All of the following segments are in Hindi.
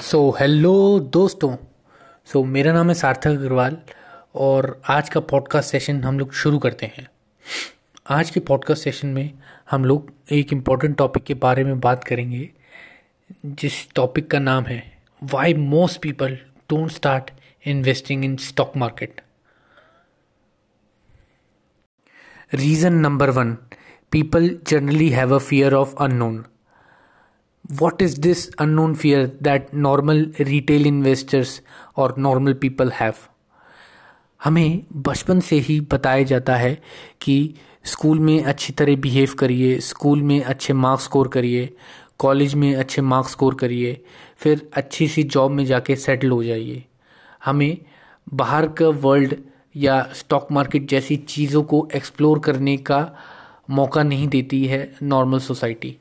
सो so, हेलो दोस्तों. सो so, मेरा नाम है सार्थक अग्रवाल और आज का पॉडकास्ट सेशन हम लोग शुरू करते हैं. आज के पॉडकास्ट सेशन में हम लोग एक इंपॉर्टेंट टॉपिक के बारे में बात करेंगे जिस टॉपिक का नाम है why most people don't start investing in stock market reason number one people generally have a fear of unknown what is this unknown fear that normal retail investors और normal people have? हमें बचपन से ही बताया जाता है कि स्कूल में अच्छी तरह बिहेव करिए, स्कूल में अच्छे मार्क्स स्कोर करिए कॉलेज में अच्छे मार्क्स स्कोर करिए, फिर अच्छी सी जॉब में जाके सेटल हो जाइए। हमें बाहर का वर्ल्ड या स्टॉक मार्केट जैसी चीज़ों को एक्सप्लोर करने का मौका नहीं देती है नॉर्मल सोसाइटी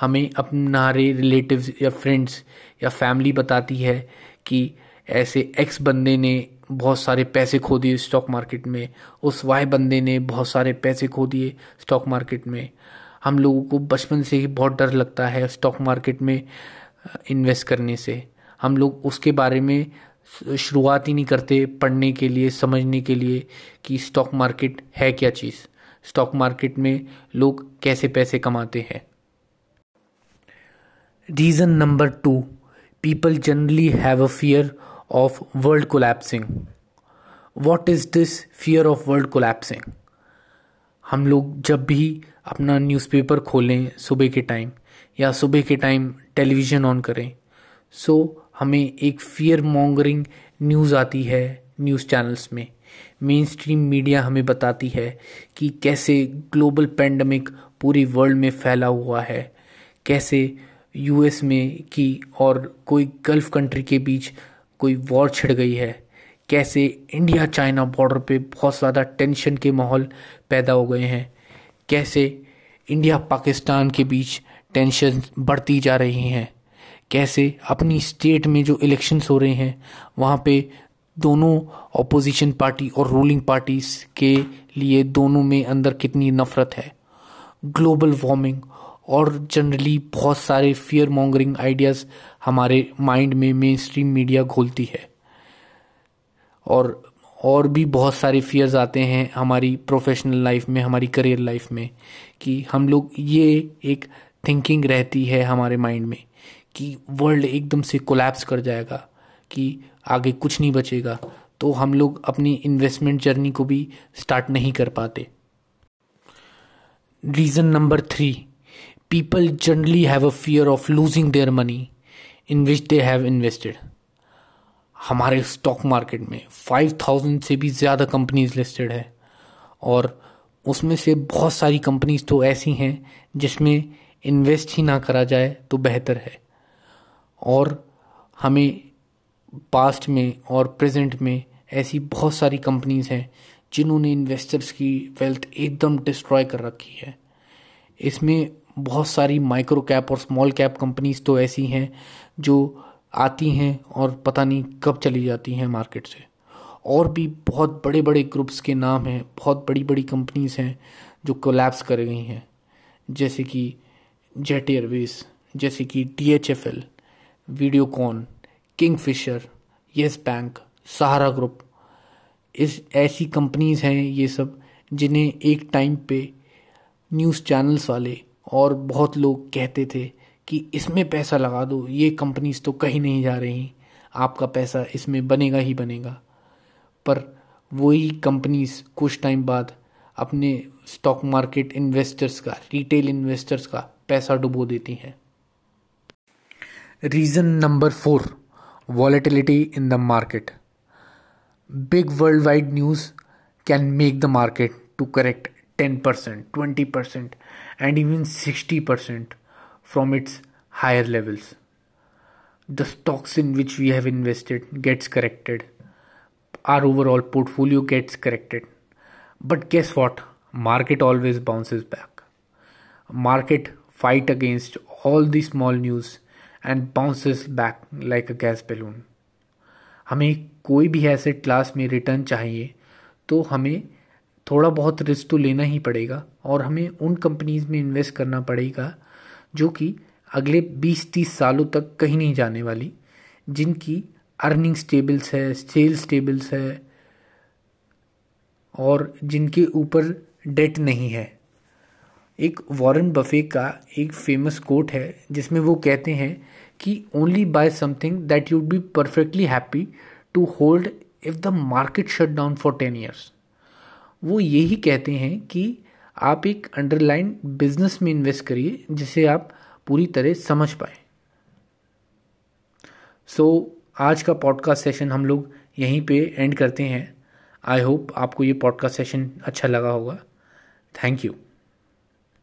हमें अपनारे रिलेटिव्स या फ्रेंड्स या फैमिली बताती है कि ऐसे एक्स बंदे ने बहुत सारे पैसे खो दिए स्टॉक मार्केट में, उस वाई बंदे ने बहुत सारे पैसे खो दिए स्टॉक मार्केट में। हम लोगों को बचपन से ही बहुत डर लगता है स्टॉक मार्केट में इन्वेस्ट करने से। हम लोग उसके बारे में शुरुआत ही नहीं करते पढ़ने के लिए, समझने के लिए कि स्टॉक मार्केट है क्या चीज़। स्टॉक मार्केट में लोग कैसे पैसे कमाते हैं। Reason number two, people generally have a fear of world collapsing. What is this fear of world collapsing? हम लोग जब भी अपना न्यूज़पेपर खोलें सुबह के टाइम या सुबह के टाइम टेलीविज़न ऑन करें सो हमें एक फियर मॉन्गरिंग न्यूज़ आती है न्यूज़ चैनल्स में मेन स्ट्रीम मीडिया हमें बताती है कि कैसे ग्लोबल पेंडेमिक पूरी वर्ल्ड में फैला हुआ है, कैसे यूएस में की और कोई गल्फ़ कंट्री के बीच कोई वॉर छिड़ गई है? कैसे इंडिया चाइना बॉर्डर पे बहुत ज़्यादा टेंशन के माहौल पैदा हो गए हैं? कैसे इंडिया पाकिस्तान के बीच टेंशन बढ़ती जा रही हैं? कैसे अपनी स्टेट में जो इलेक्शंस हो रहे हैं, वहाँ पे दोनों अपोजिशन पार्टी और रूलिंग पार्टीज़ के लिए दोनों में अंदर कितनी नफ़रत है? ग्लोबल वार्मिंग और जनरली बहुत सारे फियर मॉन्गरिंग आइडियाज़ हमारे माइंड में मेन स्ट्रीम मीडिया घोलती है। और और भी बहुत सारे फियर्स आते हैं हमारी प्रोफेशनल लाइफ में, हमारी करियर लाइफ में, कि हम लोग ये एक थिंकिंग रहती है हमारे माइंड में, कि वर्ल्ड एकदम से कोलैप्स कर जाएगा, कि आगे कुछ नहीं बचेगा तो हम लोग अपनी इन्वेस्टमेंट जर्नी को भी स्टार्ट नहीं कर पाते। Reason number three people generally have a fear of losing their money in which they have invested. हमारे स्टॉक मार्केट में 5000 से भी ज़्यादा कंपनीज़ लिस्टेड है और उसमें से बहुत सारी कंपनीज़ तो ऐसी हैं जिसमें इन्वेस्ट ही ना करा जाए तो बेहतर है। और हमें पास्ट में और प्रेजेंट में ऐसी बहुत सारी कंपनीज़ हैं जिन्होंने इन्वेस्टर्स की वेल्थ एकदम डिस्ट्रॉय कर रखी है। इसमें बहुत सारी माइक्रो कैप और स्मॉल कैप कंपनीज़ तो ऐसी हैं जो आती हैं और पता नहीं कब चली जाती हैं मार्केट से। और भी बहुत बड़े बड़े ग्रुप्स के नाम हैं, बहुत बड़ी बड़ी कंपनीज़ हैं जो कोलैप्स कर गई हैं। जैसे कि जेट एयरवेज जैसे कि D H F L Videocon Kingfisher Yes Bank Sahara Group इस ऐसी कंपनीज़ हैं ये सब जिन्हें एक टाइम पे न्यूज़ चैनल्स वाले और बहुत लोग कहते थे कि इसमें पैसा लगा दो, ये कंपनीज़ तो कहीं नहीं जा रही, आपका पैसा इसमें बनेगा ही बनेगा। पर वही कंपनीज़ कुछ टाइम बाद अपने स्टॉक मार्केट इन्वेस्टर्स का, रिटेल इन्वेस्टर्स का पैसा डुबो देती हैं। Reason number four, volatility in the market. Big worldwide news can make the market to correct ten percent twenty percent and even sixty percent from its higher levels the stocks in which we have invested gets corrected our overall portfolio gets corrected but guess what market always bounces back market fight against all the small news and bounces back like a gas balloon हमें कोई भी ऐसे क्लास में रिटर्न चाहिए तो हमें थोड़ा बहुत रिस्क तो लेना ही पड़ेगा और हमें उन कंपनीज़ में इन्वेस्ट करना पड़ेगा जो कि अगले 20-30 सालों तक कहीं नहीं जाने वाली, जिनकी अर्निंग स्टेबल्स है सेल्स स्टेबल्स है और जिनके ऊपर डेट नहीं है। एक वॉरेन बफे का एक फ़ेमस कोट है, जिसमें वो कहते हैं कि only buy something that you'd be perfectly happy to hold if the market shut down for ten years वो यही कहते हैं कि आप एक अंडरलाइन बिज़नेस में इन्वेस्ट करिए जिसे आप पूरी तरह समझ पाए। सो so, आज का पॉडकास्ट सेशन हम लोग यहीं पे एंड करते हैं। आई होप आपको ये पॉडकास्ट सेशन अच्छा लगा होगा। Thank you